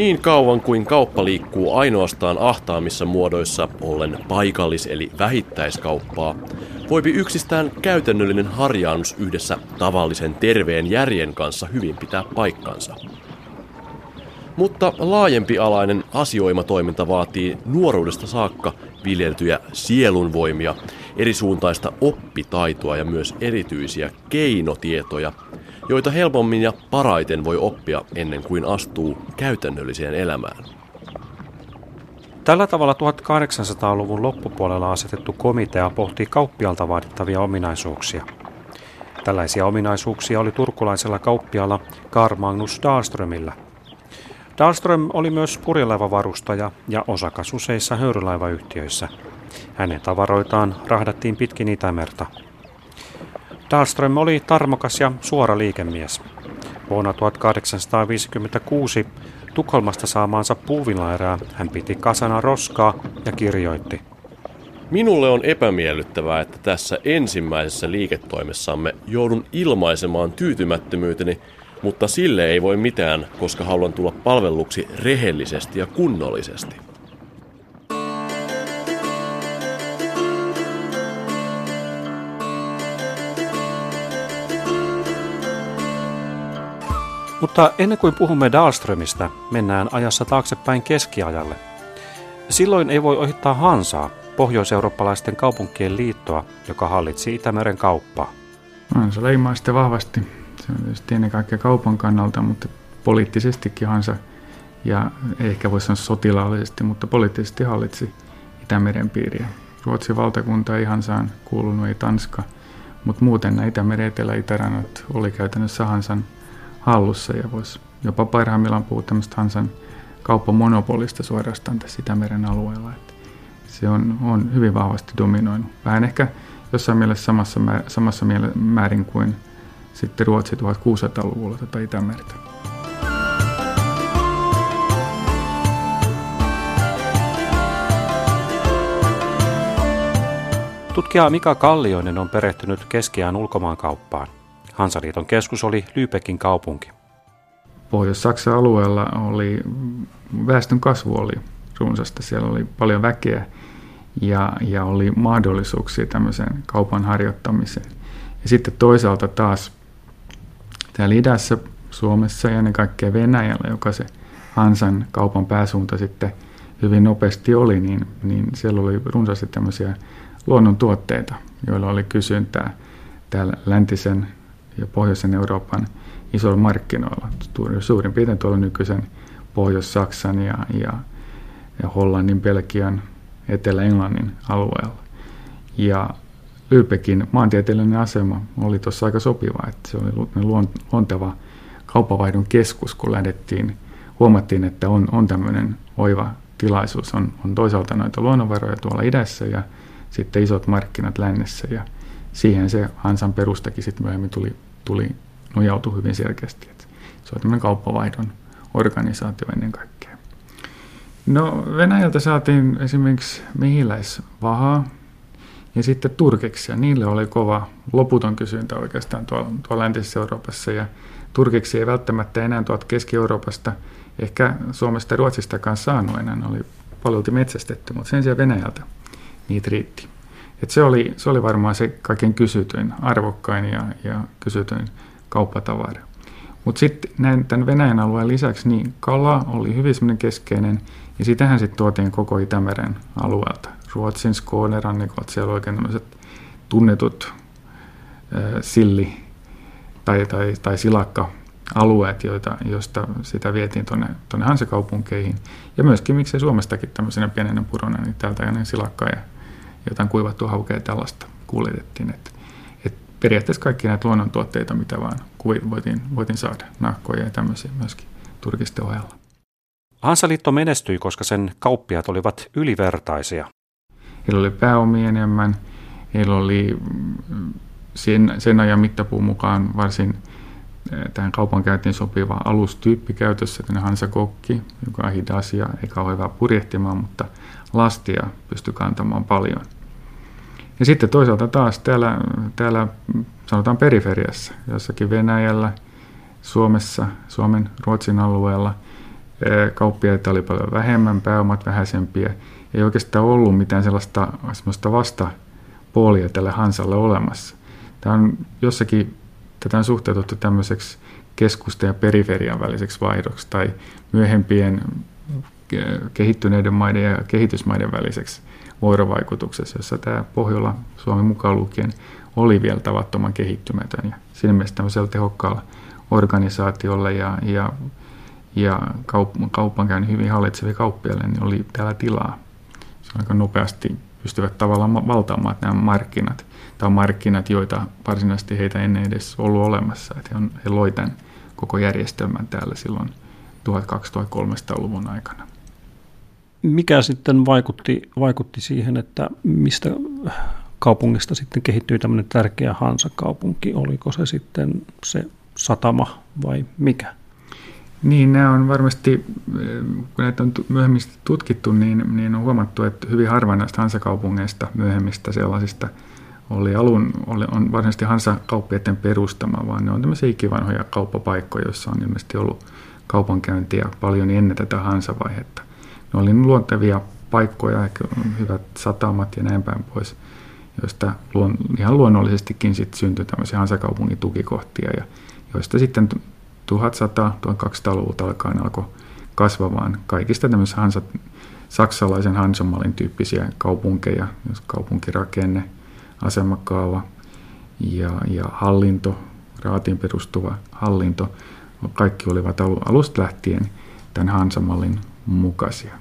Niin kauan kuin kauppa liikkuu ainoastaan ahtaamissa muodoissa ollen paikallis- eli vähittäiskauppaa, voipi yksistään käytännöllinen harjaannus yhdessä tavallisen terveen järjen kanssa hyvin pitää paikkansa. Mutta laajempi alainen asioimatoiminta vaatii nuoruudesta saakka viljeltyjä sielunvoimia, erisuuntaista oppitaitoa ja myös erityisiä keinotietoja, joita helpommin ja paraiten voi oppia ennen kuin astuu käytännölliseen elämään. Tällä tavalla 1800-luvun loppupuolella asetettu komitea pohti kauppialta vaadittavia ominaisuuksia. Tällaisia ominaisuuksia oli turkulaisella kauppialla Karl Magnus Dahlströmillä. Dahlström oli myös purjelaivavarustaja ja osakas useissa höyrylaivayhtiöissä. Hänen tavaroitaan rahdattiin pitkin Itämerta. Dahlström oli tarmokas ja suora liikemies. Vuonna 1856 Tukholmasta saamaansa puuvilaerää hän piti kasana roskaa ja kirjoitti. Minulle on epämiellyttävää, että tässä ensimmäisessä liiketoimessamme joudun ilmaisemaan tyytymättömyyteni, mutta sille ei voi mitään, koska haluan tulla palvelluksi rehellisesti ja kunnollisesti. Mutta ennen kuin puhumme Dahlströmistä, mennään ajassa taaksepäin keskiajalle. Silloin ei voi ohittaa Hansaa, pohjoiseurooppalaisten kaupunkien liittoa, joka hallitsi Itämeren kauppaa. No, se leimaa sitten vahvasti. Se on tietysti ennen kaikkea kaupan kannalta, mutta poliittisestikin Hansa, ja ehkä voisi sanoa sotilaallisesti, mutta poliittisesti hallitsi Itämeren piiriä. Ruotsin valtakunta ei Hansaan kuulunut, ei Tanska, mutta muuten nämä Itämeren etelä-itärannat oli käytännössä Hansan hallussa ja voisi jopa parhaimmillaan puhua tämmöistä Hansan kauppamonopolista suorastaan tässä Itämeren alueella. Että se on, on hyvin vahvasti dominoinut. Vähän ehkä jossain mielessä samassa, samassa määrin kuin sitten Ruotsi 1600-luvulla tätä Itämertä. Tutkija Mika Kallioinen on perehtynyt keskiään ulkomaankauppaan. Hansaliiton keskus oli Lübeckin kaupunki. Pohjois-Saksan alueella oli, väestön kasvu oli runsasta, siellä oli paljon väkeä ja, ja oli mahdollisuuksia tämmöiseen kaupan harjoittamiseen. Ja sitten toisaalta taas täällä idässä, Suomessa ja ennen kaikkea Venäjällä, joka se Hansan kaupan pääsuunta sitten hyvin nopeasti oli, niin, niin siellä oli runsaasti tämmöisiä luonnontuotteita, joilla oli kysyntää täällä läntisen ja pohjoisen Euroopan isoilla markkinoilla. Suurin piirtein tuolla nykyisen Pohjois-Saksan ja, ja, ja Hollannin, Belgian, Etelä-Englannin alueella. Ja Lübeckin maantieteellinen asema oli tuossa aika sopiva, että se oli luonteva kauppavaihdon keskus, kun lähdettiin, huomattiin, että on, on tämmöinen oiva tilaisuus. On, on toisaalta noita luonnonvaroja tuolla idässä ja sitten isot markkinat lännessä ja siihen se Hansan perustakin sitten myöhemmin tuli, tuli nojautu hyvin selkeästi. Että se on tämmöinen kauppavaihdon organisaatio ennen kaikkea. No Venäjältä saatiin esimerkiksi mehiläisvahaa ja sitten turkeksia. Niille oli kova loputon kysyntä oikeastaan tuolla, tuolla läntisessä Euroopassa ja turkeksi ei välttämättä enää tuolta Keski-Euroopasta, ehkä Suomesta ja Ruotsistakaan saanut enää, ne oli paljon metsästetty, mutta sen sijaan Venäjältä niitä riitti. Et se, oli, se oli varmaan se kaiken kysytyin, arvokkain ja, ja kysytyin kauppatavara. Mutta sitten tämän Venäjän alueen lisäksi niin kala oli hyvin keskeinen, ja sitähän sitten tuotiin koko Itämeren alueelta. Ruotsin Skånerannikot, siellä oikein tämmöiset tunnetut äh, silli- tai, tai, tai silakka-alueet, joita, joista sitä vietiin tuonne, tuonne Hansekaupunkeihin. Ja myöskin miksei Suomestakin tämmöisenä pienenä purona, niin täältä silakkaa ja jotain kuivattua haukea ja tällaista kuljetettiin. Et, et periaatteessa kaikki näitä luonnontuotteita, mitä vaan voitiin, voitiin saada, nahkoja ja tämmöisiä myöskin turkisten ohella. Hansaliitto menestyi, koska sen kauppiat olivat ylivertaisia. Heillä oli pääomia enemmän, heillä oli mm, sen, sen ajan mittapuun mukaan varsin eh, tähän kaupankäyntiin sopiva alustyyppi käytössä, tänne Hansa Kokki, joka on hidas ja ei kauhean hyvä purjehtimaan, mutta lastia pystyi kantamaan paljon. Ja sitten toisaalta taas täällä, täällä sanotaan periferiassa, jossakin Venäjällä, Suomessa, Suomen, Ruotsin alueella, kauppiaita oli paljon vähemmän, pääomat vähäisempiä. Ei oikeastaan ollut mitään sellaista, sellaista vastapuolia tälle Hansalle olemassa. Tämä on jossakin, tätä on suhteutettu tämmöiseksi keskusten ja periferian väliseksi vaihdoksi tai myöhempien kehittyneiden maiden ja kehitysmaiden väliseksi vuorovaikutuksessa, jossa tämä Pohjola, Suomi mukaan lukien, oli vielä tavattoman kehittymätön. Ja siinä mielessä tämmöisellä tehokkaalla organisaatiolla ja, ja, ja kaup- kaupankäynnin hyvin hallitsevia kauppiaille niin oli täällä tilaa. Se aika nopeasti pystyvät tavallaan valtaamaan nämä markkinat. Tai markkinat, joita varsinaisesti heitä ennen edes ollut olemassa. Että he, on, he loi tämän koko järjestelmän täällä silloin 1200-1300-luvun aikana. Mikä sitten vaikutti, vaikutti siihen, että mistä kaupungista sitten kehittyi tämmöinen tärkeä Hansa-kaupunki? Oliko se sitten se satama vai mikä? Niin, nämä on varmasti, kun näitä on myöhemmin tutkittu, niin, niin on huomattu, että hyvin harva näistä Hansa-kaupungeista, myöhemmistä sellaisista, oli alun, oli, on varsinaisesti Hansa-kauppiaiden perustama, vaan ne on tämmöisiä ikivanhoja kauppapaikkoja, joissa on ilmeisesti ollut kaupankäyntiä paljon ennen tätä Hansa-vaihetta. Ne oli luontevia paikkoja, ehkä hyvät satamat ja näin päin pois, joista luon, ihan luonnollisestikin sitten syntyi tämmöisiä Hansakaupungin tukikohtia, ja joista sitten 1100-1200-luvulta alkaen alkoi kasvamaan kaikista tämmöisiä Hansa, saksalaisen Hansamallin tyyppisiä kaupunkeja, jos kaupunkirakenne, asemakaava ja, ja hallinto, raatiin perustuva hallinto, kaikki olivat alusta lähtien tämän Hansamallin mukaisia.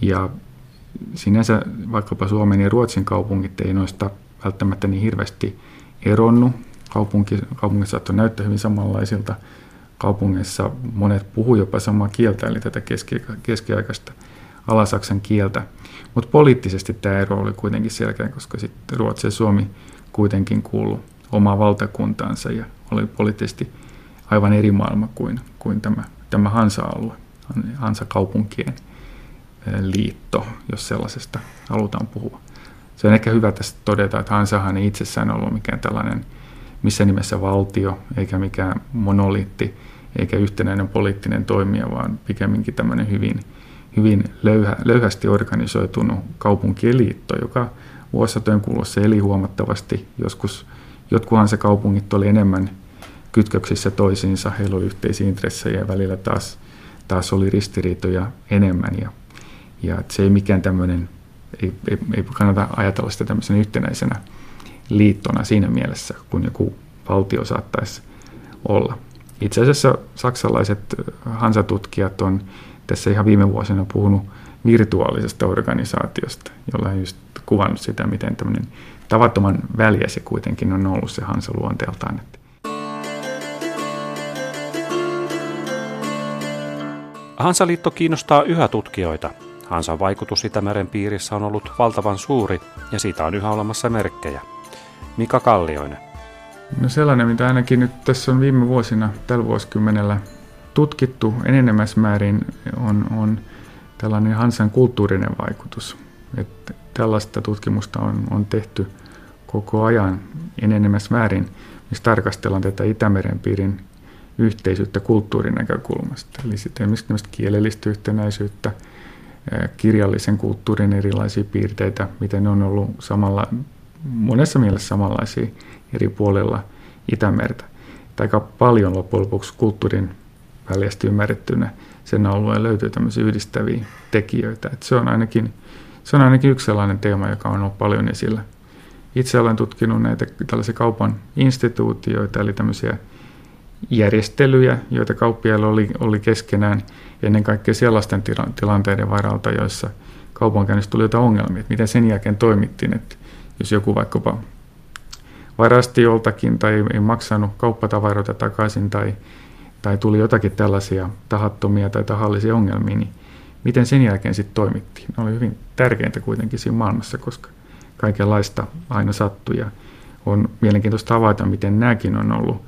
Ja sinänsä vaikkapa Suomen ja Ruotsin kaupungit ei noista välttämättä niin hirveästi eronnut. Kaupunki, kaupungit saattoi näyttää hyvin samanlaisilta. Kaupungeissa monet puhu jopa samaa kieltä, eli tätä keski, keskiaikaista alasaksan kieltä. Mutta poliittisesti tämä ero oli kuitenkin selkeä, koska sitten Ruotsi ja Suomi kuitenkin kuulu omaa valtakuntaansa ja oli poliittisesti aivan eri maailma kuin, kuin tämä, tämä Hansa-alue, Hansa-kaupunkien liitto, jos sellaisesta halutaan puhua. Se on ehkä hyvä tästä todeta, että Hansahan ei itsessään ollut mikään tällainen missä nimessä valtio, eikä mikään monoliitti, eikä yhtenäinen poliittinen toimija, vaan pikemminkin tämmöinen hyvin, hyvin löyhä, löyhästi organisoitunut kaupunkien liitto, joka vuosisatojen kuluessa eli huomattavasti. Joskus jotkut Hansa-kaupungit oli enemmän kytköksissä toisiinsa, heillä oli yhteisiä intressejä ja välillä taas, taas oli ristiriitoja enemmän. Ja, ja se ei mikään tämmöinen, ei, ei, ei kannata ajatella sitä tämmöisenä yhtenäisenä liittona siinä mielessä, kun joku valtio saattaisi olla. Itse asiassa saksalaiset hansatutkijat on tässä ihan viime vuosina puhunut virtuaalisesta organisaatiosta, jolla on just kuvannut sitä, miten tämmöinen tavattoman väliä se kuitenkin on ollut se Hansa luonteeltaan. Hansaliitto kiinnostaa yhä tutkijoita. Hansan vaikutus Itämeren piirissä on ollut valtavan suuri ja siitä on yhä olemassa merkkejä. Mika Kallioinen. No sellainen, mitä ainakin nyt tässä on viime vuosina, tällä vuosikymmenellä tutkittu enenemässä määrin, on, on tällainen Hansan kulttuurinen vaikutus. Että tällaista tutkimusta on, on tehty koko ajan enenemässä määrin, missä tarkastellaan tätä Itämeren piirin yhteisyyttä kulttuurin näkökulmasta. Eli sitten esimerkiksi kielellistä yhtenäisyyttä, kirjallisen kulttuurin erilaisia piirteitä, miten ne on ollut samalla, monessa mielessä samanlaisia eri puolilla Itämertä. Aika paljon loppujen lopuksi kulttuurin väljästi ymmärrettynä sen alueen löytyy tämmöisiä yhdistäviä tekijöitä. Et se, on ainakin, se on ainakin yksi sellainen teema, joka on ollut paljon esillä. Itse olen tutkinut näitä tällaisia kaupan instituutioita, eli tämmöisiä järjestelyjä, joita kauppiailla oli, oli keskenään ennen kaikkea sellaisten tila, tilanteiden varalta, joissa kaupankäynnissä tuli jotain ongelmia. Että miten sen jälkeen toimittiin, että jos joku vaikkapa varasti joltakin tai ei, ei maksanut kauppatavaroita takaisin tai, tai tuli jotakin tällaisia tahattomia tai tahallisia ongelmia, niin miten sen jälkeen sitten toimittiin? Ne oli hyvin tärkeintä kuitenkin siinä maailmassa, koska kaikenlaista aina sattui ja on mielenkiintoista havaita, miten nämäkin on ollut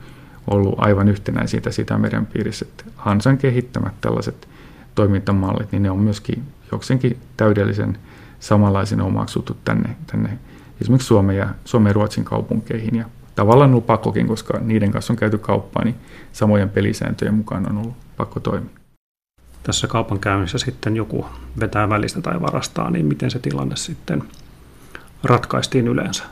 ollut aivan yhtenäisiä sitä meren piirissä. Että Hansan kehittämät tällaiset toimintamallit, niin ne on myöskin jokseenkin täydellisen samanlaisena omaksuttu tänne, tänne esimerkiksi Suomen ja, Suomen ja Ruotsin kaupunkeihin. Ja tavallaan ollut pakkokin, koska niiden kanssa on käyty kauppaa, niin samojen pelisääntöjen mukaan on ollut pakko toimia. tässä kaupankäynnissä sitten joku vetää välistä tai varastaa, niin miten se tilanne sitten ratkaistiin yleensä?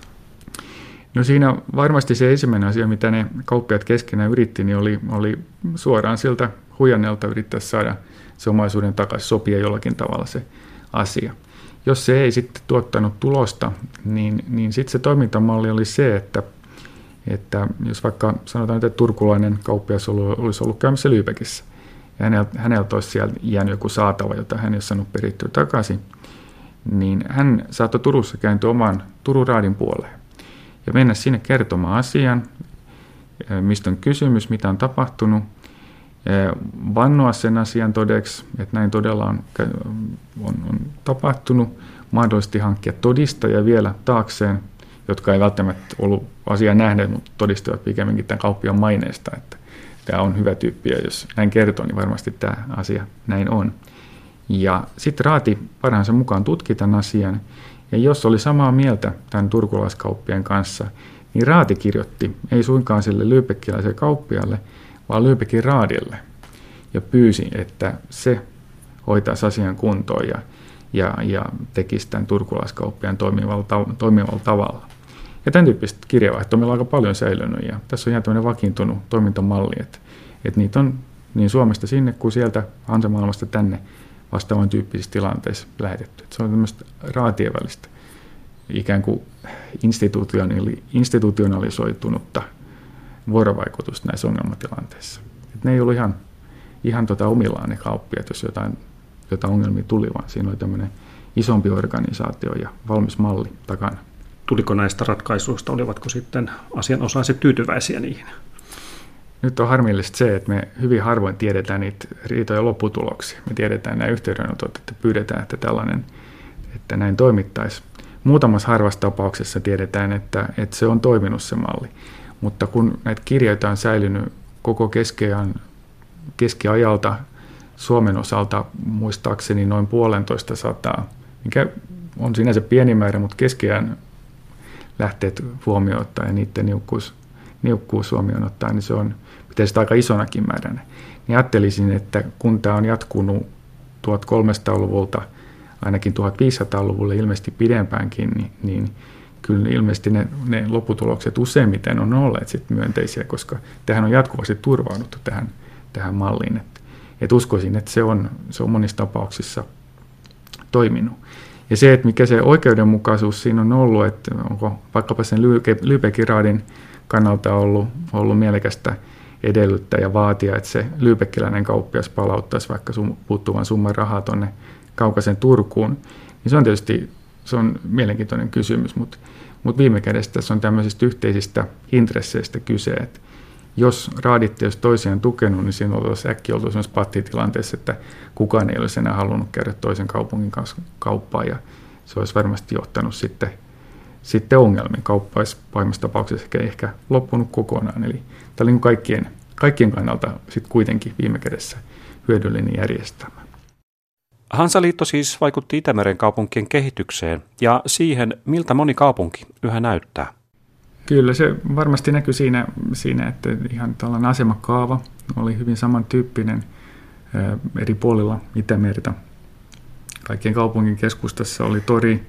No siinä varmasti se ensimmäinen asia, mitä ne kauppiat keskenään yritti, niin oli, oli suoraan siltä huijannelta yrittää saada se omaisuuden takaisin, sopia jollakin tavalla se asia. Jos se ei sitten tuottanut tulosta, niin, niin sitten se toimintamalli oli se, että, että jos vaikka sanotaan, että turkulainen kauppias olisi ollut käymässä Lyypekissä, ja häneltä, häneltä olisi siellä jäänyt joku saatava, jota hän ei ole saanut perittyä takaisin, niin hän saattoi Turussa kääntyä oman Turun raadin puoleen ja mennä sinne kertomaan asian, mistä on kysymys, mitä on tapahtunut, vannoa sen asian todeksi, että näin todella on, on, on tapahtunut, mahdollisesti hankkia todistajia vielä taakseen, jotka ei välttämättä ollut asiaa nähneet, mutta todistavat pikemminkin tämän kauppian maineesta, että tämä on hyvä tyyppi ja jos näin kertoo, niin varmasti tämä asia näin on. Ja sitten Raati parhaansa mukaan tutki tämän asian ja jos oli samaa mieltä tämän turkulaiskauppien kanssa, niin Raati kirjoitti, ei suinkaan sille lyypekkiläiselle kauppialle, vaan Lyypekin Raadille ja pyysi, että se hoitaisi asian kuntoon ja, ja, ja tekisi tämän turkulaiskauppian toimivalla, toimivalla tavalla. Ja tämän tyyppistä kirjavaihtoa meillä on aika paljon säilynyt ja tässä on ihan tämmöinen vakiintunut toimintamalli, että, että niitä on niin Suomesta sinne kuin sieltä Hansamaailmasta tänne vastaavan tyyppisissä tilanteissa lähetetty. Se on tämmöistä raatien välistä ikään kuin institutionalisoitunutta vuorovaikutusta näissä ongelmatilanteissa. Et ne ei ollut ihan, ihan tota omillaan ne kauppiat, jos jotain, jotain ongelmia tuli, vaan siinä oli tämmöinen isompi organisaatio ja valmis malli takana. Tuliko näistä ratkaisuista, olivatko sitten asianosaiset tyytyväisiä niihin? Nyt on harmillista se, että me hyvin harvoin tiedetään niitä riitoja lopputuloksia. Me tiedetään nämä yhteydenotot, että pyydetään, että tällainen, että näin toimittaisiin. Muutamassa harvassa tapauksessa tiedetään, että, että se on toiminut se malli. Mutta kun näitä kirjoita on säilynyt koko keskiajan, keskiajalta Suomen osalta muistaakseni noin puolentoista sataa, mikä on sinänsä pieni määrä, mutta keskiajan lähteet huomioon ja niiden niukkuus, niukkuus huomioon ottaa, niin se on pitäisi aika isonakin määränä. Niin ajattelisin, että kun tämä on jatkunut 1300-luvulta ainakin 1500-luvulle ilmeisesti pidempäänkin, niin, niin kyllä ilmeisesti ne, ne lopputulokset useimmiten on olleet sit myönteisiä, koska tähän on jatkuvasti turvauduttu tähän, tähän malliin. Et, et uskoisin, että se on, se on monissa tapauksissa toiminut. Ja se, että mikä se oikeudenmukaisuus siinä on ollut, että onko vaikkapa sen Lübeckin raadin kannalta ollut, ollut mielekästä edellyttää ja vaatia, että se lyypekkiläinen kauppias palauttaisi vaikka sum, puuttuvan summan rahaa tuonne kaukaisen Turkuun, niin se on tietysti se on mielenkiintoinen kysymys, mutta, mutta viime kädessä tässä on tämmöisistä yhteisistä intresseistä kyse, että jos raadit olisi toisiaan tukenut, niin siinä oltaisiin äkkiä oltu sellaisessa pattitilanteessa, että kukaan ei olisi enää halunnut käydä toisen kaupungin kanssa kauppaa ja se olisi varmasti johtanut sitten, sitten ongelmiin. Kauppa olisi pahimmassa tapauksessa ehkä, ehkä loppunut kokonaan. Eli tämä oli niin kaikkien, kaikkien kannalta sitten kuitenkin viime kädessä hyödyllinen järjestelmä. Hansaliitto siis vaikutti Itämeren kaupunkien kehitykseen ja siihen, miltä moni kaupunki yhä näyttää. Kyllä se varmasti näkyy siinä, siinä että ihan tällainen asemakaava oli hyvin samantyyppinen eri puolilla Itämerta. Kaikkien kaupungin keskustassa oli tori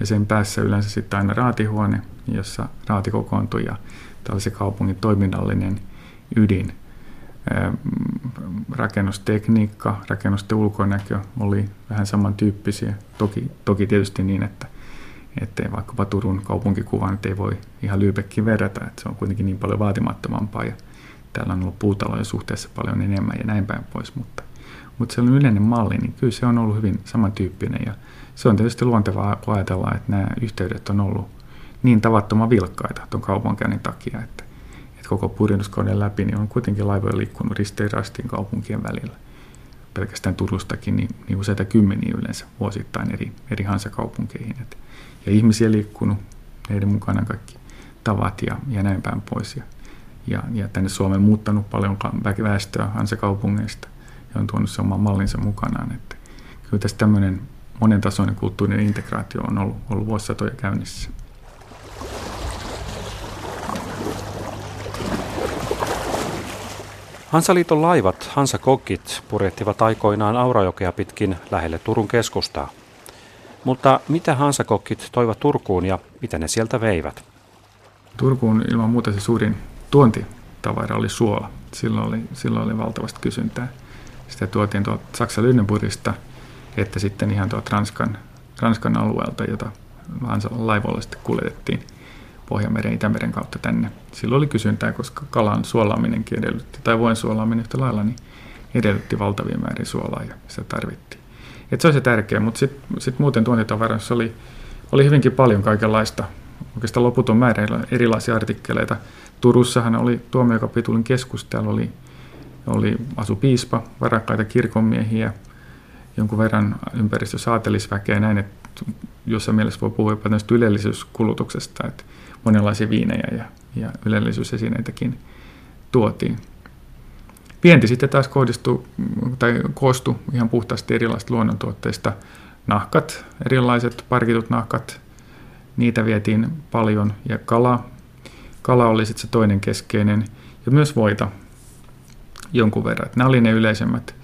ja sen päässä yleensä sitten aina raatihuone, jossa raati kokoontui ja tällaisen kaupungin toiminnallinen ydin – rakennustekniikka, rakennusten ulkonäkö oli vähän samantyyppisiä. Toki, toki tietysti niin, että ettei vaikkapa Turun kaupunkikuva nyt ei voi ihan Lyypekkiin verrata, että se on kuitenkin niin paljon vaatimattomampaa ja täällä on ollut puutaloja suhteessa paljon enemmän ja näin päin pois, mutta, mutta se on yleinen malli, niin kyllä se on ollut hyvin samantyyppinen ja se on tietysti luontevaa, kun ajatellaan, että nämä yhteydet on ollut niin tavattoman vilkkaita tuon kaupankäynnin takia, että koko purjehduskauden läpi, niin on kuitenkin laivoja liikkunut risteen rastin kaupunkien välillä. Pelkästään Turustakin niin, niin useita kymmeniä yleensä vuosittain eri, eri hansakaupunkeihin. Et, ja ihmisiä liikkunut, heidän mukana kaikki tavat ja, ja näin päin pois. Ja, ja, ja tänne Suomeen muuttanut paljon väestöä hansakaupungeista ja on tuonut se oman mallinsa mukanaan. Että kyllä tässä tämmöinen monentasoinen kulttuurinen integraatio on ollut, ollut vuosisatoja käynnissä. Hansaliiton laivat, Hansakokit, purjehtivat aikoinaan Aurajokea pitkin lähelle Turun keskustaa. Mutta mitä Hansakokit toivat Turkuun ja mitä ne sieltä veivät? Turkuun ilman muuta se suurin tuontitavara oli suola. Silloin oli, silloin oli valtavasti kysyntää. Sitä tuotiin tuolta Saksan Lynneburgista, että sitten ihan tuolta Ranskan, Ranskan alueelta, jota laivoilla sitten kuljetettiin Pohjanmeren Itämeren kautta tänne. Silloin oli kysyntää, koska kalan suolaaminenkin edellytti, tai voin suolaaminen yhtä lailla, niin edellytti valtavia määrin suolaa ja sitä tarvittiin. Et se on se tärkeä, mutta sitten sit muuten tuontitavarassa oli, oli hyvinkin paljon kaikenlaista, oikeastaan loputon määrä erilaisia artikkeleita. Turussahan oli tuomiokapitulin keskus, täällä oli, oli asupiispa, varakkaita kirkonmiehiä, jonkun verran ympäristö saatelisväkeä näin, että jossain mielessä voi puhua jopa ylellisyyskulutuksesta, että monenlaisia viinejä ja, ja ylellisyysesineitä tuotiin. Vienti sitten taas kohdistui, tai koostui ihan puhtaasti erilaisista luonnontuotteista. Nahkat, erilaiset parkitut nahkat, niitä vietiin paljon, ja kala, kala oli sitten se toinen keskeinen, ja myös voita jonkun verran. Nämä oli ne yleisemmät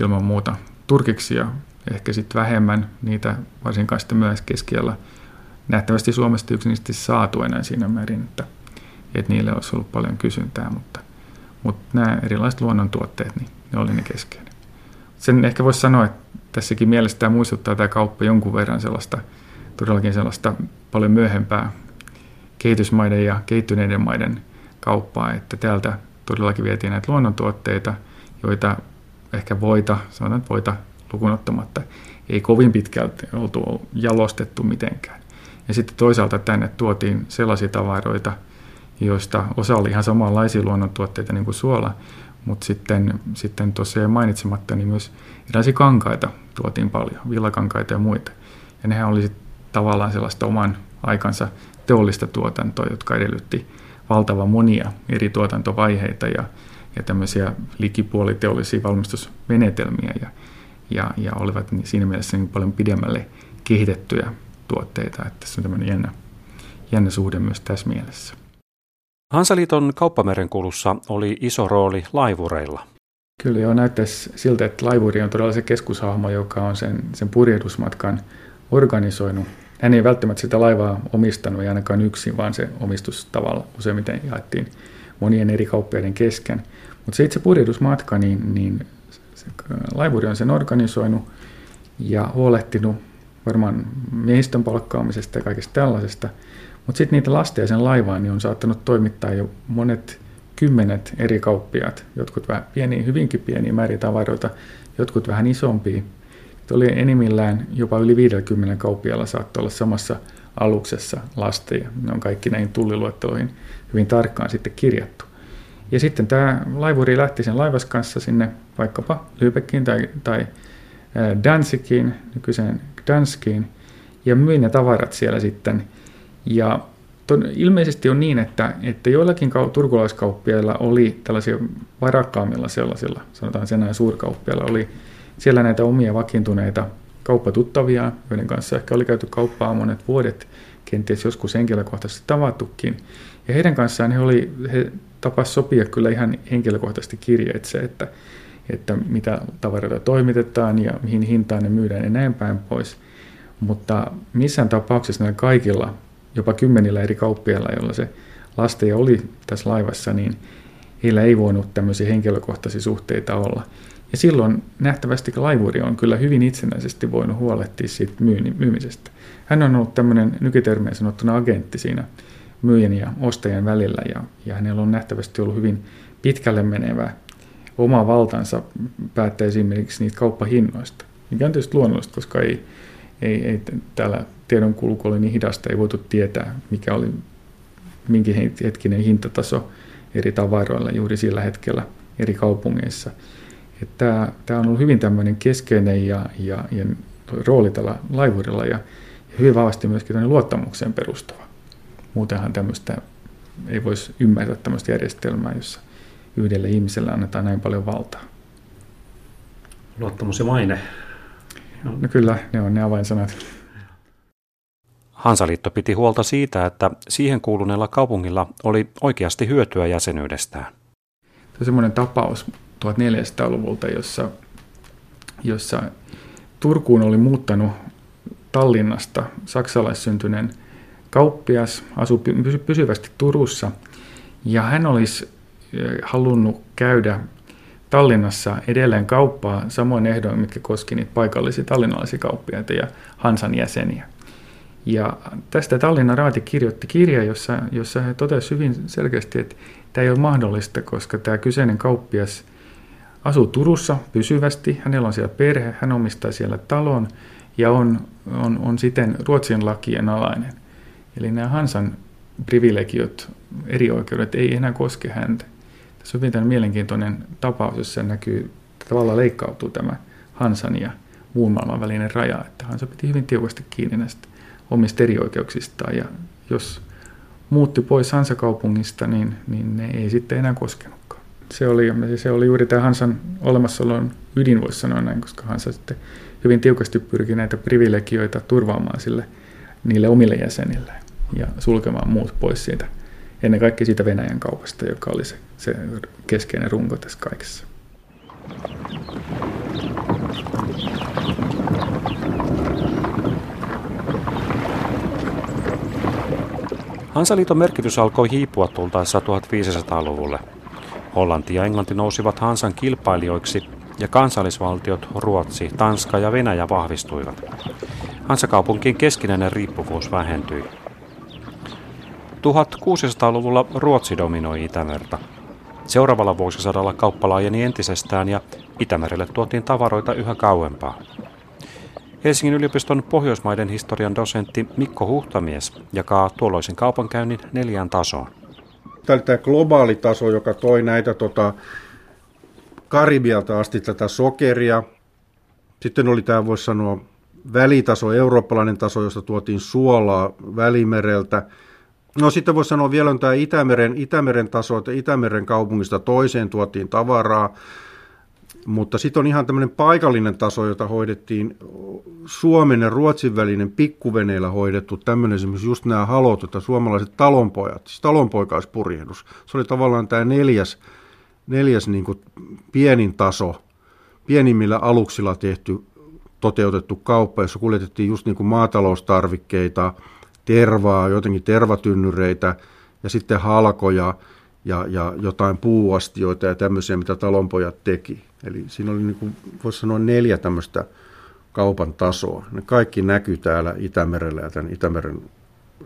ilman muuta turkiksi ja ehkä sitten vähemmän niitä varsinkaan sitten myös keskiellä nähtävästi Suomesta yksinkertaisesti saatu enää siinä määrin, että, että niille olisi ollut paljon kysyntää, mutta, mutta nämä erilaiset luonnontuotteet, niin ne oli ne keskeinen. Sen ehkä voisi sanoa, että tässäkin mielessä tämä muistuttaa tämä kauppa jonkun verran sellaista, todellakin sellaista paljon myöhempää kehitysmaiden ja kehittyneiden maiden kauppaa, että täältä todellakin vietiin näitä luonnontuotteita, joita ehkä voita, sanotaan että voita lukunottamatta, ei kovin pitkälti oltu jalostettu mitenkään. Ja sitten toisaalta tänne tuotiin sellaisia tavaroita, joista osa oli ihan samanlaisia luonnontuotteita niin kuin suola, mutta sitten, sitten tosiaan mainitsematta, niin myös erilaisia kankaita tuotiin paljon, villakankaita ja muita. Ja nehän oli tavallaan sellaista oman aikansa teollista tuotantoa, jotka edellytti valtavan monia eri tuotantovaiheita ja, ja tämmöisiä likipuoliteollisia valmistusmenetelmiä ja, ja, ja olivat niin siinä mielessä niin paljon pidemmälle kehitettyjä tuotteita. Että tässä on tämmöinen jännä, jännä suhde myös tässä mielessä. Hansaliiton kauppamerenkulussa oli iso rooli laivureilla. Kyllä joo, näyttäisi siltä, että laivuri on todella se keskushahmo, joka on sen, sen purjehdusmatkan organisoinut. Hän ei välttämättä sitä laivaa omistanut, ei ainakaan yksin, vaan se omistus tavalla useimmiten jaettiin monien eri kauppiaiden kesken. Mutta se itse purjehdusmatka, niin, niin se, laivuri on sen organisoinut ja huolehtinut varmaan miehistön palkkaamisesta ja kaikesta tällaisesta. Mutta sitten niitä lasteja sen laivaan niin on saattanut toimittaa jo monet kymmenet eri kauppiaat, jotkut vähän pieniä, hyvinkin pieniä määriä tavaroita, jotkut vähän isompia. Se oli enimmillään jopa yli 50 kauppialla saattoi olla samassa aluksessa lasteja. Ne on kaikki näihin tulliluetteloihin hyvin tarkkaan sitten kirjattu. Ja sitten tämä laivuri lähti sen laivas kanssa sinne vaikkapa Lübeckiin tai, tai Danzigiin, nykyiseen Gdanskiin, ja myi ne tavarat siellä sitten. Ja ton, ilmeisesti on niin, että, että joillakin kau, turkulaiskauppiailla oli tällaisia varakkaammilla sellaisilla, sanotaan sen näin suurkauppiailla, oli siellä näitä omia vakiintuneita kauppatuttavia, joiden kanssa ehkä oli käyty kauppaa monet vuodet, kenties joskus henkilökohtaisesti tavattukin. Ja heidän kanssaan he, oli, he tapas sopia kyllä ihan henkilökohtaisesti kirjeitse, että että mitä tavaroita toimitetaan ja mihin hintaan ne myydään ja näin päin pois. Mutta missään tapauksessa näillä kaikilla, jopa kymmenillä eri kauppiailla, joilla se lasteja oli tässä laivassa, niin heillä ei voinut tämmöisiä henkilökohtaisia suhteita olla. Ja silloin nähtävästi laivuri on kyllä hyvin itsenäisesti voinut huolehtia siitä myymisestä. Hän on ollut tämmöinen nykytermeen sanottuna agentti siinä myyjän ja ostajan välillä ja, ja hänellä on nähtävästi ollut hyvin pitkälle menevä oma valtansa päättää esimerkiksi niitä kauppahinnoista, mikä on tietysti luonnollista, koska ei, ei, ei täällä tiedon kulku oli niin hidasta, ei voitu tietää, mikä oli minkä hetkinen hintataso eri tavaroilla juuri sillä hetkellä eri kaupungeissa. Tämä, tämä on ollut hyvin tämmöinen keskeinen ja, ja, ja rooli tällä laivurilla ja, ja hyvin vahvasti myöskin luottamukseen perustava. Muutenhan tämmöistä ei voisi ymmärtää tämmöistä järjestelmää, jossa yhdelle ihmiselle annetaan näin paljon valtaa. Luottamus ja maine. No kyllä, ne on ne avainsanat. Hansaliitto piti huolta siitä, että siihen kuuluneella kaupungilla oli oikeasti hyötyä jäsenyydestään. on semmoinen tapaus 1400-luvulta, jossa, jossa Turkuun oli muuttanut Tallinnasta saksalaissyntyneen kauppias, asui pysyvästi Turussa, ja hän olisi halunnut käydä Tallinnassa edelleen kauppaa samoin ehdoin, mitkä koski niitä paikallisia tallinnalaisia kauppiaita ja Hansan jäseniä. Ja tästä Tallinnan raati kirjoitti kirja, jossa, jossa he totesivat hyvin selkeästi, että tämä ei ole mahdollista, koska tämä kyseinen kauppias asuu Turussa pysyvästi, hänellä on siellä perhe, hän omistaa siellä talon ja on, on, on siten Ruotsin lakien alainen. Eli nämä Hansan privilegiot, erioikeudet ei enää koske häntä. Tässä on hyvin mielenkiintoinen tapaus, jossa näkyy, tavallaan leikkautuu tämä Hansan ja muun maailman välinen raja, että Hansa piti hyvin tiukasti kiinni näistä omista erioikeuksistaan ja jos muutti pois Hansa-kaupungista, niin, niin ne ei sitten enää koskenutkaan. Se oli, se oli juuri tämä Hansan olemassaolon ydin, voisi sanoa näin, koska Hansa sitten hyvin tiukasti pyrki näitä privilegioita turvaamaan sille, niille omille jäsenille ja sulkemaan muut pois siitä, ennen kaikkea siitä Venäjän kaupasta, joka oli se, se keskeinen runko tässä kaikessa. Hansaliiton merkitys alkoi hiipua tultaessa 1500-luvulle. Hollanti ja Englanti nousivat Hansan kilpailijoiksi ja kansallisvaltiot Ruotsi, Tanska ja Venäjä vahvistuivat. Hansakaupunkien keskinäinen riippuvuus vähentyi. 1600-luvulla Ruotsi dominoi Itämerta. Seuraavalla vuosisadalla kauppa laajeni entisestään ja Itämerelle tuotiin tavaroita yhä kauempaa. Helsingin yliopiston Pohjoismaiden historian dosentti Mikko Huhtamies jakaa tuolloisen kaupankäynnin neljään tasoon. Tämä oli tämä globaali taso, joka toi näitä tota, Karibialta asti tätä sokeria. Sitten oli tämä, voisi sanoa, välitaso, eurooppalainen taso, josta tuotiin suolaa Välimereltä. No sitten voisi sanoa vielä on tämä Itämeren, Itämeren taso, että Itämeren kaupungista toiseen tuotiin tavaraa. Mutta sitten on ihan tämmöinen paikallinen taso, jota hoidettiin Suomen ja Ruotsin välinen pikkuveneillä hoidettu tämmöinen esimerkiksi just nämä halot, että suomalaiset talonpojat, siis talonpoikaispurjehdus. Se oli tavallaan tämä neljäs, neljäs niin kuin pienin taso, pienimmillä aluksilla tehty, toteutettu kauppa, jossa kuljetettiin just niin kuin maataloustarvikkeita, tervaa, jotenkin tervatynnyreitä ja sitten halkoja ja, ja jotain puuastioita ja tämmöisiä, mitä talonpojat teki. Eli siinä oli, niin kuin, voisi sanoa, neljä tämmöistä kaupan tasoa. Ne kaikki näkyy täällä Itämerellä ja tämän Itämeren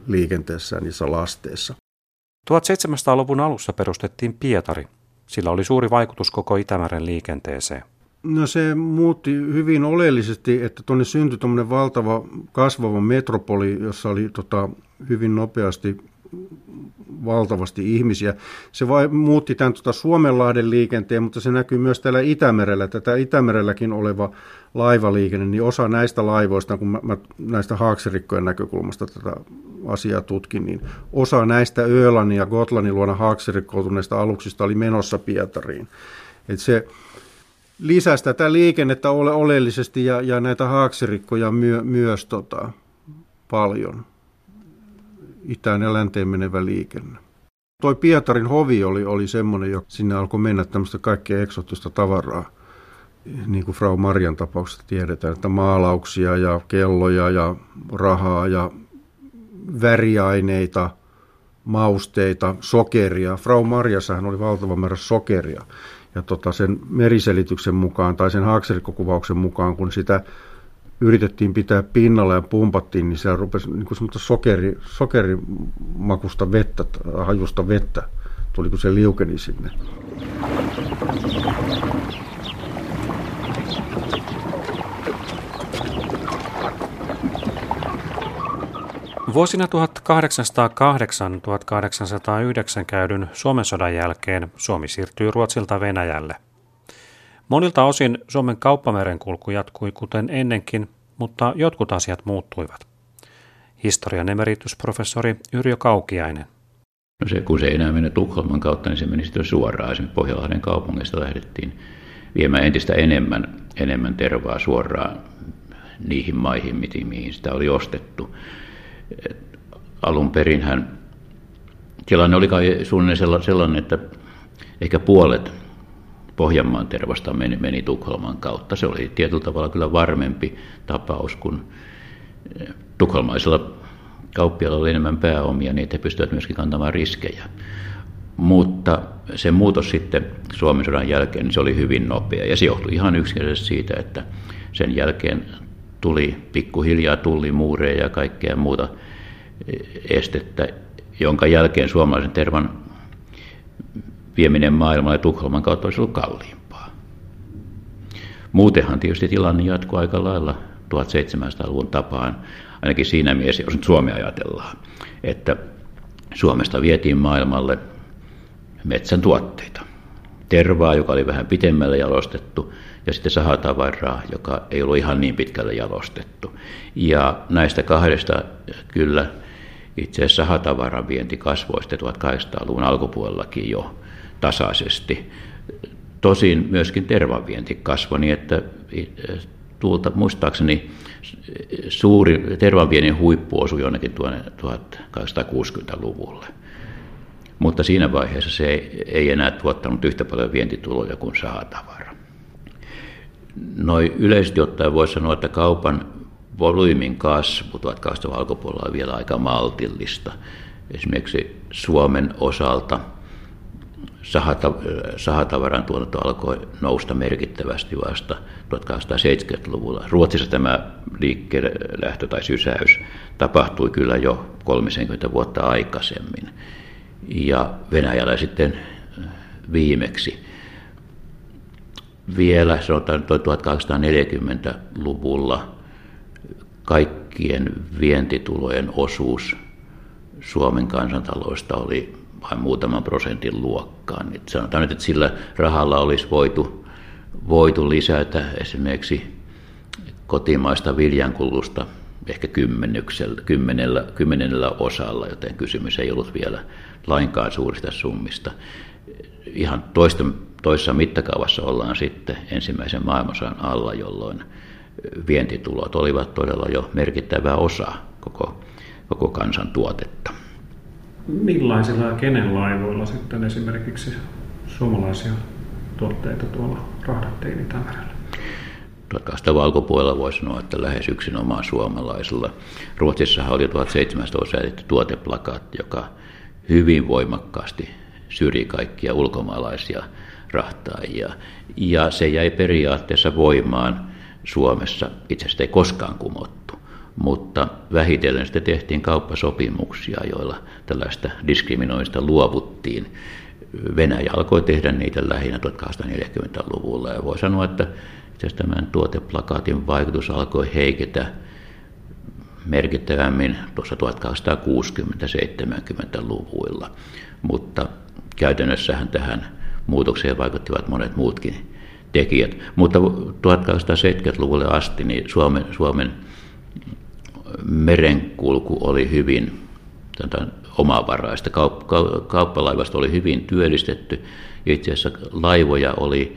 liikenteessä ja niissä lasteissa. 1700-luvun alussa perustettiin Pietari. Sillä oli suuri vaikutus koko Itämeren liikenteeseen. No se muutti hyvin oleellisesti, että tuonne syntyi tuommoinen valtava kasvava metropoli, jossa oli tota, hyvin nopeasti valtavasti ihmisiä. Se vai, muutti tämän tuota Suomenlahden liikenteen, mutta se näkyy myös täällä Itämerellä. Tätä Itämerelläkin oleva laivaliikenne, niin osa näistä laivoista, kun mä, mä näistä haaksirikkojen näkökulmasta tätä asiaa tutkin, niin osa näistä Ölannin ja Gotlannin luona haaksirikkoutuneista aluksista oli menossa Pietariin. Et se lisäsi tätä liikennettä ole, oleellisesti ja, ja näitä haaksirikkoja myö, myös tota, paljon itään ja länteen menevä liikenne. Toi Pietarin hovi oli, oli semmoinen, jo sinne alkoi mennä tämmöistä kaikkea eksotista tavaraa. Niin kuin Frau Marjan tapauksesta tiedetään, että maalauksia ja kelloja ja rahaa ja väriaineita, mausteita, sokeria. Frau Marjassahan oli valtava määrä sokeria. Ja tota sen meriselityksen mukaan tai sen haaksirikkokuvauksen mukaan, kun sitä yritettiin pitää pinnalla ja pumpattiin, niin siellä rupesi niin kuin sokeri, sokerimakusta vettä, hajusta vettä, tuli kun se liukeni sinne. Vuosina 1808-1809 käydyn Suomen sodan jälkeen Suomi siirtyi Ruotsilta Venäjälle. Monilta osin Suomen kauppamerenkulku jatkui kuten ennenkin, mutta jotkut asiat muuttuivat. Historian emeritusprofessori Yrjö Kaukiainen. No se, kun se ei enää mene Tukholman kautta, niin se meni sitten suoraan. Esimerkiksi Pohjanlahden kaupungista lähdettiin viemään entistä enemmän, enemmän tervaa suoraan niihin maihin, mihin sitä oli ostettu. Et alun perinhän tilanne oli kai suunnilleen sellainen, että ehkä puolet Pohjanmaan tervasta meni, meni Tukholman kautta. Se oli tietyllä tavalla kyllä varmempi tapaus, kun eh, tukholmaisilla kauppialla oli enemmän pääomia, niin he pystyvät myöskin kantamaan riskejä. Mutta se muutos sitten Suomen sodan jälkeen, niin se oli hyvin nopea. Ja se johtui ihan yksinkertaisesti siitä, että sen jälkeen tuli pikkuhiljaa tuli muureja ja kaikkea muuta estettä, jonka jälkeen suomalaisen tervan vieminen maailmalle Tukholman kautta olisi ollut kalliimpaa. Muutenhan tietysti tilanne jatkuu aika lailla 1700-luvun tapaan, ainakin siinä mielessä, jos nyt Suomea ajatellaan, että Suomesta vietiin maailmalle metsän tuotteita. Tervaa, joka oli vähän pitemmälle jalostettu, ja sitten sahatavaraa, joka ei ollut ihan niin pitkälle jalostettu. Ja näistä kahdesta kyllä itse asiassa sahatavaran vienti kasvoi 1800-luvun alkupuolellakin jo tasaisesti. Tosin myöskin tervan vienti kasvoi niin, että tuolta muistaakseni suuri tervanviennin huippu osui jonnekin tuonne 1860-luvulle. Mutta siinä vaiheessa se ei enää tuottanut yhtä paljon vientituloja kuin sahatavara. Noin yleisesti ottaen voisi sanoa, että kaupan volyymin kasvu 1800 alkupuolella on vielä aika maltillista. Esimerkiksi Suomen osalta sahatavaran tuotanto alkoi nousta merkittävästi vasta 1870-luvulla. Ruotsissa tämä liikkeelle lähtö tai sysäys tapahtui kyllä jo 30 vuotta aikaisemmin. Ja Venäjällä sitten viimeksi vielä sanotaan 1840-luvulla kaikkien vientitulojen osuus Suomen kansantaloista oli vain muutaman prosentin luokkaan. Nyt sanotaan nyt, että sillä rahalla olisi voitu, voitu lisätä esimerkiksi kotimaista viljankulusta ehkä kymmenellä, kymmenellä osalla, joten kysymys ei ollut vielä lainkaan suurista summista. Ihan toista, toisessa mittakaavassa ollaan sitten ensimmäisen maailmansodan alla, jolloin vientitulot olivat todella jo merkittävä osa koko, koko kansantuotetta. Millaisilla ja kenen laivoilla sitten esimerkiksi suomalaisia tuotteita tuolla rahdattiin Itämerellä? 1800 alkupuolella voi sanoa, että lähes yksinomaan suomalaisilla. Ruotsissa oli 1700 säädetty tuoteplakaatti, joka hyvin voimakkaasti syrji kaikkia ulkomaalaisia rahtaajia. Ja se jäi periaatteessa voimaan Suomessa. Itse asiassa ei koskaan kumottu, mutta vähitellen sitten tehtiin kauppasopimuksia, joilla tällaista diskriminoista luovuttiin. Venäjä alkoi tehdä niitä lähinnä 1840-luvulla ja voi sanoa, että itse tämän tuoteplakaatin vaikutus alkoi heiketä merkittävämmin tuossa 1860-70-luvuilla, mutta käytännössähän tähän muutokseen vaikuttivat monet muutkin tekijät. Mutta 1870-luvulle asti niin Suomen, Suomen merenkulku oli hyvin omavaraista. Kauppalaivasta oli hyvin työllistetty ja itse asiassa laivoja oli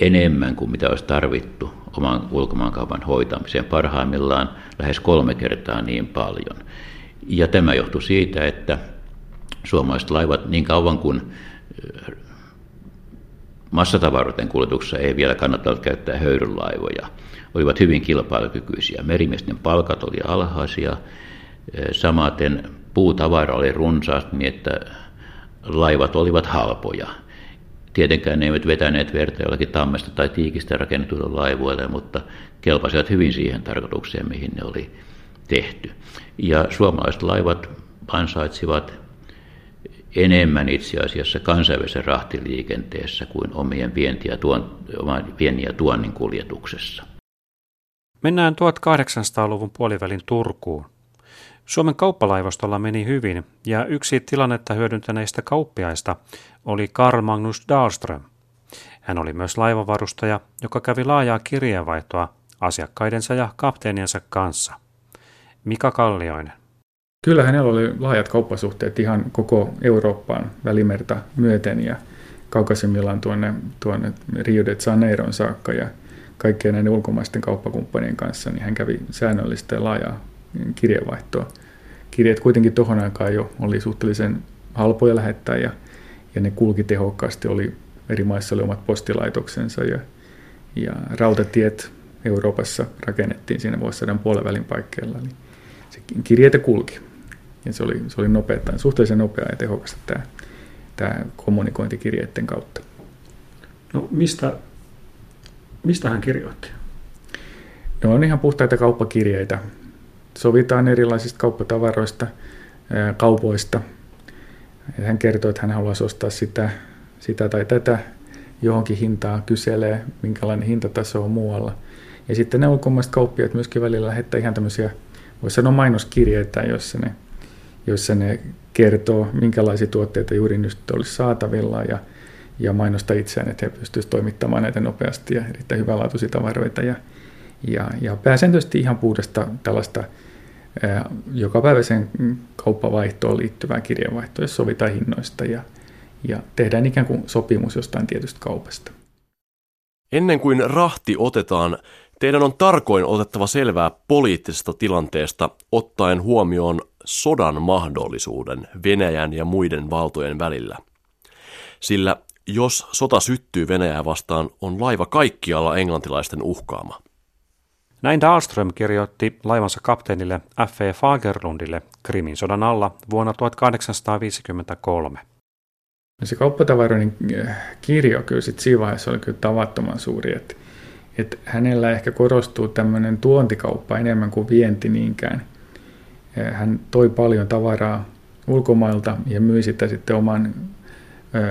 enemmän kuin mitä olisi tarvittu oman ulkomaankaupan hoitamiseen, parhaimmillaan lähes kolme kertaa niin paljon. Ja tämä johtui siitä, että suomalaiset laivat niin kauan kuin massatavaroiden kuljetuksessa ei vielä kannattanut käyttää höyrylaivoja, olivat hyvin kilpailukykyisiä. Merimiesten palkat oli alhaisia, samaten puutavara oli runsaasti niin, että laivat olivat halpoja. Tietenkään ne eivät vetäneet verta jollakin tammesta tai tiikistä rakennetuilla laivoille, mutta kelpasivat hyvin siihen tarkoitukseen, mihin ne oli tehty. Ja suomalaiset laivat ansaitsivat enemmän itse asiassa kansainvälisessä rahtiliikenteessä kuin omien vienti- ja, tuon, ja tuonnin kuljetuksessa. Mennään 1800-luvun puolivälin Turkuun. Suomen kauppalaivastolla meni hyvin, ja yksi tilannetta hyödyntäneistä kauppiaista oli Karl Magnus Dahlström. Hän oli myös laivavarustaja, joka kävi laajaa kirjeenvaihtoa asiakkaidensa ja kapteeniensa kanssa. Mika Kallioinen. Kyllä hänellä oli laajat kauppasuhteet ihan koko Eurooppaan välimerta myöten ja kaukaisimmillaan tuonne, tuonne Rio de Janeiron saakka ja kaikkien näiden ulkomaisten kauppakumppanien kanssa, niin hän kävi säännöllistä ja laajaa kirjeenvaihtoa. Kirjeet kuitenkin tuohon aikaan jo oli suhteellisen halpoja lähettää ja, ja ne kulki tehokkaasti, oli eri maissa oli omat postilaitoksensa ja, ja rautatiet Euroopassa rakennettiin siinä vuosisadan puolen paikkeilla. Niin se kirjeitä kulki ja se oli, se oli nopeata, suhteellisen nopea ja tehokasta tämä, tämä kommunikointi kirjeiden kautta. No mistä, mistä hän kirjoitti? Ne on ihan puhtaita kauppakirjeitä. Sovitaan erilaisista kauppatavaroista, kaupoista. Hän kertoo, että hän haluaisi ostaa sitä, sitä tai tätä johonkin hintaan, kyselee, minkälainen hintataso on muualla. Ja sitten ne ulkomaiset kauppiaat myöskin välillä lähettää ihan tämmöisiä, voisi sanoa mainoskirjeitä, joissa ne, joissa ne kertoo, minkälaisia tuotteita juuri nyt olisi saatavilla ja, ja mainosta itseään, että he pystyisivät toimittamaan näitä nopeasti ja erittäin hyvänlaatuisia tavaroita. Ja, ja, ja pääsääntöisesti ihan puhdasta tällaista jokapäiväisen kauppavaihtoon liittyvää kirjeenvaihtoa, jos sovitaan hinnoista ja, ja tehdään ikään kuin sopimus jostain tietystä kaupasta. Ennen kuin rahti otetaan, teidän on tarkoin otettava selvää poliittisesta tilanteesta ottaen huomioon sodan mahdollisuuden Venäjän ja muiden valtojen välillä. Sillä jos sota syttyy Venäjää vastaan, on laiva kaikkialla englantilaisten uhkaama. Näin Dahlström kirjoitti laivansa kapteenille F. Fagerlundille Krimin sodan alla vuonna 1853. Se kauppatavaroiden äh, kirjo kyllä sit siinä vaiheessa oli kyllä tavattoman suuri, että, että hänellä ehkä korostuu tämmöinen tuontikauppa enemmän kuin vienti niinkään. Hän toi paljon tavaraa ulkomailta ja myi sitä sitten oman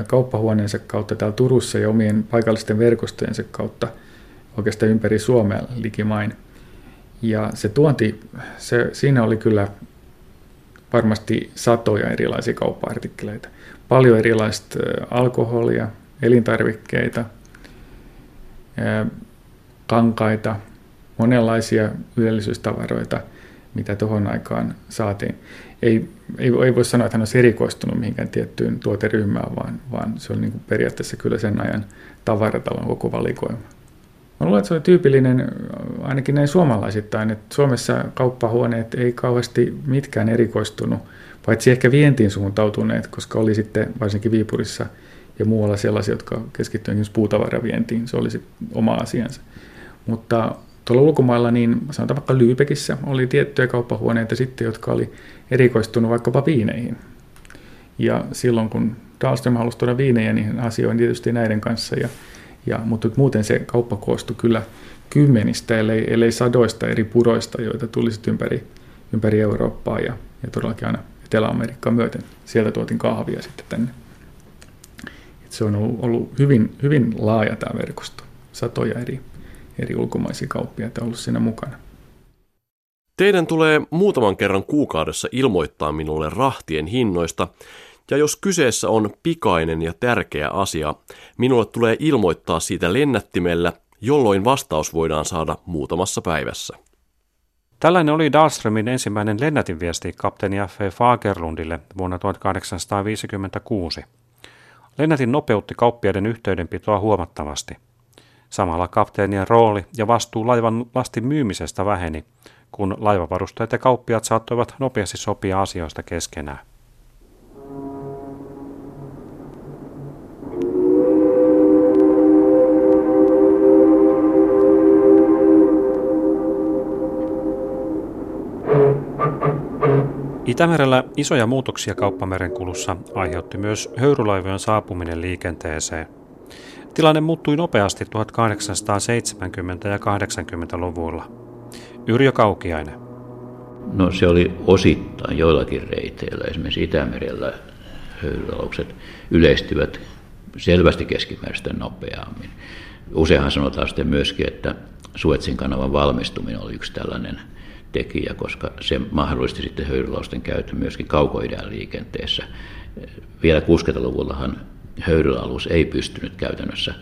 kauppahuoneensa kautta täällä Turussa ja omien paikallisten verkostojensa kautta oikeastaan ympäri Suomea likimain. Ja se tuonti, se, siinä oli kyllä varmasti satoja erilaisia kauppa-artikkeleita. Paljon erilaista alkoholia, elintarvikkeita, kankaita, monenlaisia ylellisyystavaroita, mitä tuohon aikaan saatiin. Ei, ei, ei voi sanoa, että hän olisi erikoistunut mihinkään tiettyyn tuoteryhmään, vaan, vaan se oli niin kuin periaatteessa kyllä sen ajan tavaratalon koko valikoima. Mä luulen, että se oli tyypillinen ainakin näin suomalaisittain, että Suomessa kauppahuoneet ei kauheasti mitkään erikoistunut, paitsi ehkä vientiin suuntautuneet, koska oli sitten varsinkin Viipurissa ja muualla sellaisia, jotka keskittyivät puutavaravientiin, se oli sitten oma asiansa. Mutta tuolla ulkomailla, niin sanotaan vaikka Lyypekissä, oli tiettyjä kauppahuoneita sitten, jotka oli erikoistunut vaikkapa viineihin. Ja silloin kun Dahlström halusi tuoda viinejä, niin asioin tietysti näiden kanssa ja ja, mutta muuten se kauppa koostui kyllä kymmenistä, ellei, ellei sadoista eri puroista, joita tuli ympäri, ympäri Eurooppaa ja, ja todellakin aina Etelä-Amerikkaan myöten. Sieltä tuotiin kahvia sitten tänne. Et se on ollut, ollut hyvin, hyvin laaja tämä verkosto. Satoja eri, eri ulkomaisia kauppiaita ollut siinä mukana. Teidän tulee muutaman kerran kuukaudessa ilmoittaa minulle rahtien hinnoista, ja jos kyseessä on pikainen ja tärkeä asia, minulle tulee ilmoittaa siitä lennättimellä, jolloin vastaus voidaan saada muutamassa päivässä. Tällainen oli Dahlströmin ensimmäinen lennätinviesti kapteeni F. Fagerlundille vuonna 1856. Lennätin nopeutti kauppiaiden yhteydenpitoa huomattavasti. Samalla kapteenien rooli ja vastuu laivan lastin myymisestä väheni, kun laivavarustajat ja kauppiat saattoivat nopeasti sopia asioista keskenään. Itämerellä isoja muutoksia kauppamerenkulussa aiheutti myös höyrylaivojen saapuminen liikenteeseen. Tilanne muuttui nopeasti 1870- ja 80-luvulla. Yrjö Kaukiainen. No se oli osittain joillakin reiteillä, esimerkiksi Itämerellä höyrylaivaukset yleistyvät selvästi keskimääräistä nopeammin. Useinhan sanotaan sitten myöskin, että Suetsin kanavan valmistuminen oli yksi tällainen – tekijä, koska se mahdollisti sitten höyrylausten käytön myöskin kaukoidän liikenteessä. Vielä 60-luvullahan höyryalus ei pystynyt käytännössä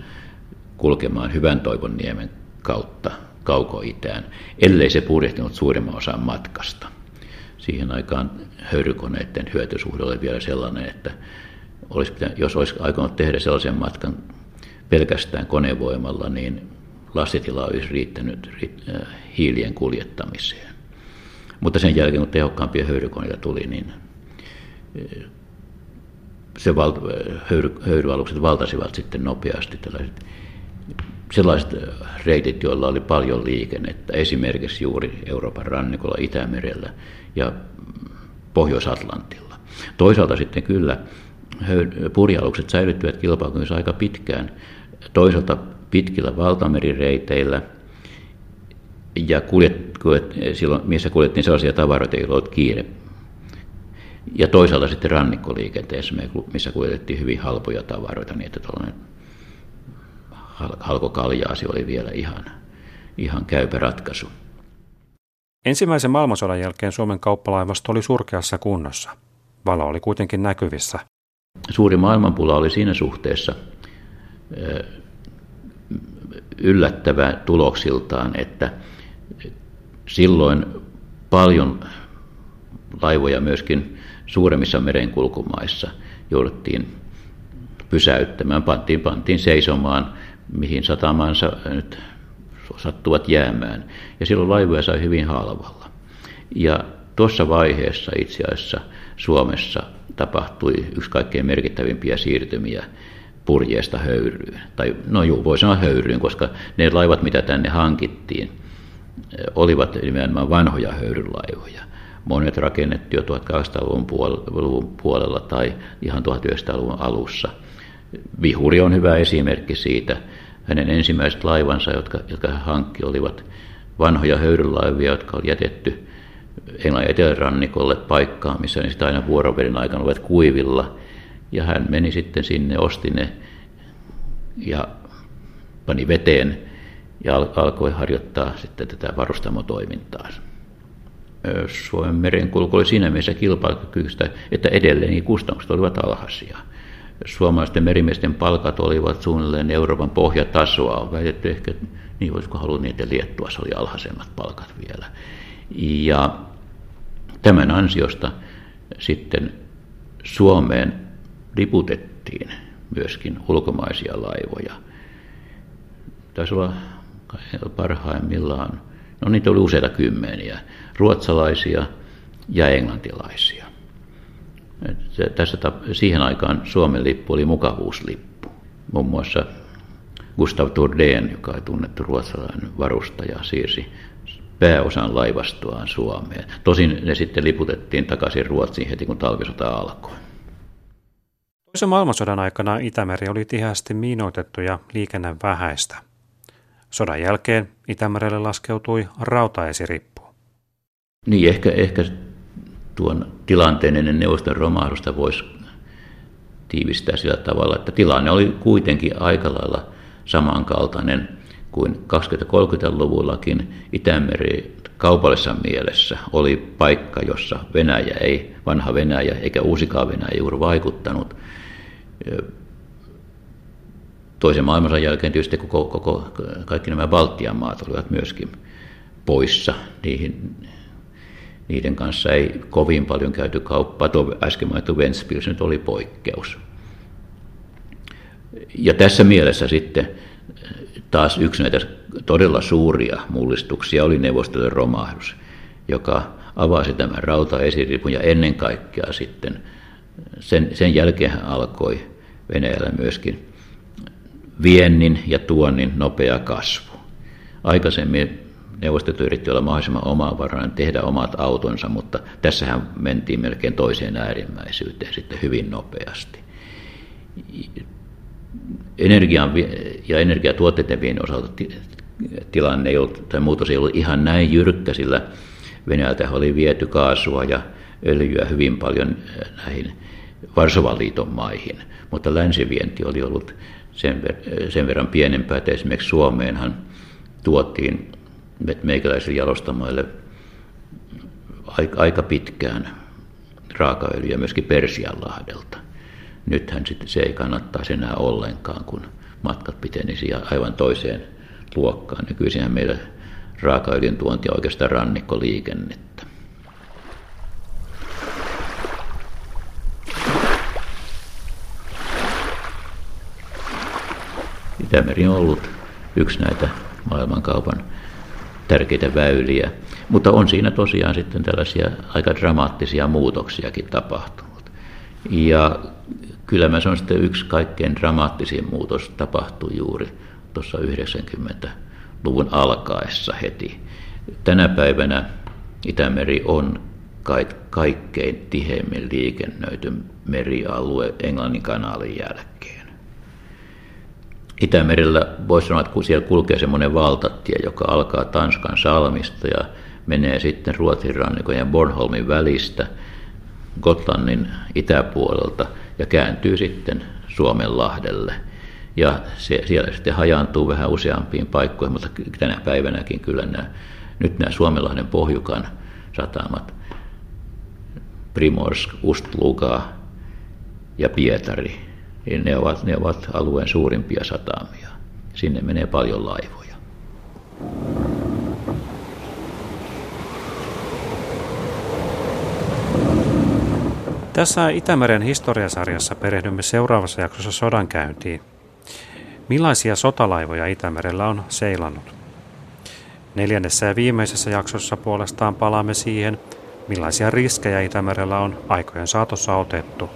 kulkemaan hyvän toivon niemen kautta kaukoitään, ellei se purjehtinut suurimman osan matkasta. Siihen aikaan höyrykoneiden hyötysuhde oli vielä sellainen, että olisi pitänyt, jos olisi aikonut tehdä sellaisen matkan pelkästään konevoimalla, niin lastitila olisi riittänyt äh, hiilien kuljettamiseen. Mutta sen jälkeen, kun tehokkaampia höyrykoneita tuli, niin eh, se val, höyry, höyryalukset valtasivat sitten nopeasti tällaiset sellaiset reitit, joilla oli paljon liikennettä, esimerkiksi juuri Euroopan rannikolla, Itämerellä ja Pohjois-Atlantilla. Toisaalta sitten kyllä purjalukset säilyttivät kilpailukyvyssä aika pitkään. Toisaalta pitkillä valtamerireiteillä ja kuljet, kuljet, silloin, missä kuljettiin sellaisia tavaroita, joilla oli kiire. Ja toisaalta sitten rannikkoliikenteessä, missä kuljetettiin hyvin halpoja tavaroita, niin että tuollainen halkokaljaasi oli vielä ihan, ihan käypä ratkaisu. Ensimmäisen maailmansodan jälkeen Suomen kauppalaivasto oli surkeassa kunnossa. Valo oli kuitenkin näkyvissä. Suuri maailmanpula oli siinä suhteessa yllättävä tuloksiltaan, että silloin paljon laivoja myöskin suuremmissa merenkulkumaissa jouduttiin pysäyttämään, pantiin, pantiin seisomaan, mihin satamansa nyt sattuvat jäämään. Ja silloin laivoja sai hyvin halvalla. Ja tuossa vaiheessa itse asiassa Suomessa tapahtui yksi kaikkein merkittävimpiä siirtymiä purjeesta höyryyn. Tai no juu, voi sanoa höyryyn, koska ne laivat, mitä tänne hankittiin, olivat nimenomaan vanhoja höyrylaivoja. Monet rakennettiin jo 1800-luvun puolella tai ihan 1900-luvun alussa. Vihuri on hyvä esimerkki siitä. Hänen ensimmäiset laivansa, jotka, jotka hän hankki, olivat vanhoja höyrylaivia, jotka oli jätetty Englannin etelärannikolle paikkaan, missä ne aina vuorovedin aikana olivat kuivilla. Ja hän meni sitten sinne, osti ne ja pani veteen ja alkoi harjoittaa sitten tätä varustamotoimintaa. Suomen merenkulku oli siinä mielessä kilpailukykyistä, että edelleen kustannukset olivat alhaisia. Suomalaisten merimiesten palkat olivat suunnilleen Euroopan pohjatasoa. On väitetty ehkä, niin voisiko halunnut niin, että Liettuassa oli alhaisemmat palkat vielä. Ja tämän ansiosta sitten Suomeen liputettiin myöskin ulkomaisia laivoja. Taisi olla parhaimmillaan, no niitä oli useita kymmeniä, ruotsalaisia ja englantilaisia. Tässä, siihen aikaan Suomen lippu oli mukavuuslippu. Muun muassa Gustav Turdén, joka on tunnettu ruotsalainen varustaja, siirsi pääosan laivastoaan Suomeen. Tosin ne sitten liputettiin takaisin Ruotsiin heti, kun talvisota alkoi. Toisen maailmansodan aikana Itämeri oli tiheästi miinoitettu ja liikenne vähäistä. Sodan jälkeen Itämerelle laskeutui rautaesirippu. Niin, ehkä, ehkä tuon tilanteen ennen neuvoston romahdusta voisi tiivistää sillä tavalla, että tilanne oli kuitenkin aika lailla samankaltainen kuin 20-30-luvullakin Itämeri kaupallisessa mielessä oli paikka, jossa Venäjä ei, vanha Venäjä eikä uusikaan Venäjä juuri vaikuttanut. Toisen maailmansodan jälkeen tietysti koko, koko, kaikki nämä Baltian maat olivat myöskin poissa. Niihin, niiden kanssa ei kovin paljon käyty kauppaa. Tuo äsken mainittu Ventspils nyt oli poikkeus. Ja tässä mielessä sitten taas yksi näitä todella suuria mullistuksia oli neuvostojen romahdus, joka avasi tämän rautaesiripun ja ennen kaikkea sitten sen, sen jälkeen alkoi Venäjällä myöskin viennin ja tuonnin nopea kasvu. Aikaisemmin neuvostot yritti olla mahdollisimman omavarainen, tehdä omat autonsa, mutta tässähän mentiin melkein toiseen äärimmäisyyteen sitten hyvin nopeasti. Energian ja energiatuotteiden viennin osalta tilanne ei ollut, tai muutos ei ollut ihan näin jyrkkä, sillä Venäjältä oli viety kaasua ja öljyä hyvin paljon äh, näihin Varsovan liiton maihin, mutta länsivienti oli ollut sen, ver- sen verran pienempää, että esimerkiksi Suomeenhan tuotiin meikäläisille jalostamoille aika pitkään raakaöljyä myöskin Persianlahdelta. Nythän sitten se ei kannattaisi enää ollenkaan, kun matkat pitenisi aivan toiseen luokkaan. Nykyisinhän meillä raakaöljyn tuonti on oikeastaan rannikkoliikennettä. Itämeri on ollut yksi näitä maailmankaupan tärkeitä väyliä, mutta on siinä tosiaan sitten tällaisia aika dramaattisia muutoksiakin tapahtunut. Ja kyllä mä sanon, että yksi kaikkein dramaattisin muutos tapahtui juuri tuossa 90-luvun alkaessa heti. Tänä päivänä Itämeri on kaikkein tiheimmin liikennöity merialue Englannin kanaalin jälkeen. Itämerellä voisi sanoa, että siellä kulkee semmoinen valtatie, joka alkaa Tanskan salmista ja menee sitten Ruotsin rannikon ja Bornholmin välistä Gotlannin itäpuolelta ja kääntyy sitten Suomen lahdelle. Ja se, siellä sitten hajaantuu vähän useampiin paikkoihin, mutta tänä päivänäkin kyllä nämä, nyt nämä Suomenlahden pohjukan satamat, Primorsk, Ustluga ja Pietari, niin ne ovat, ne ovat alueen suurimpia satamia. Sinne menee paljon laivoja. Tässä Itämeren historiasarjassa perehdymme seuraavassa jaksossa sodankäyntiin. Millaisia sotalaivoja Itämerellä on seilannut? Neljännessä ja viimeisessä jaksossa puolestaan palaamme siihen, millaisia riskejä Itämerellä on aikojen saatossa otettu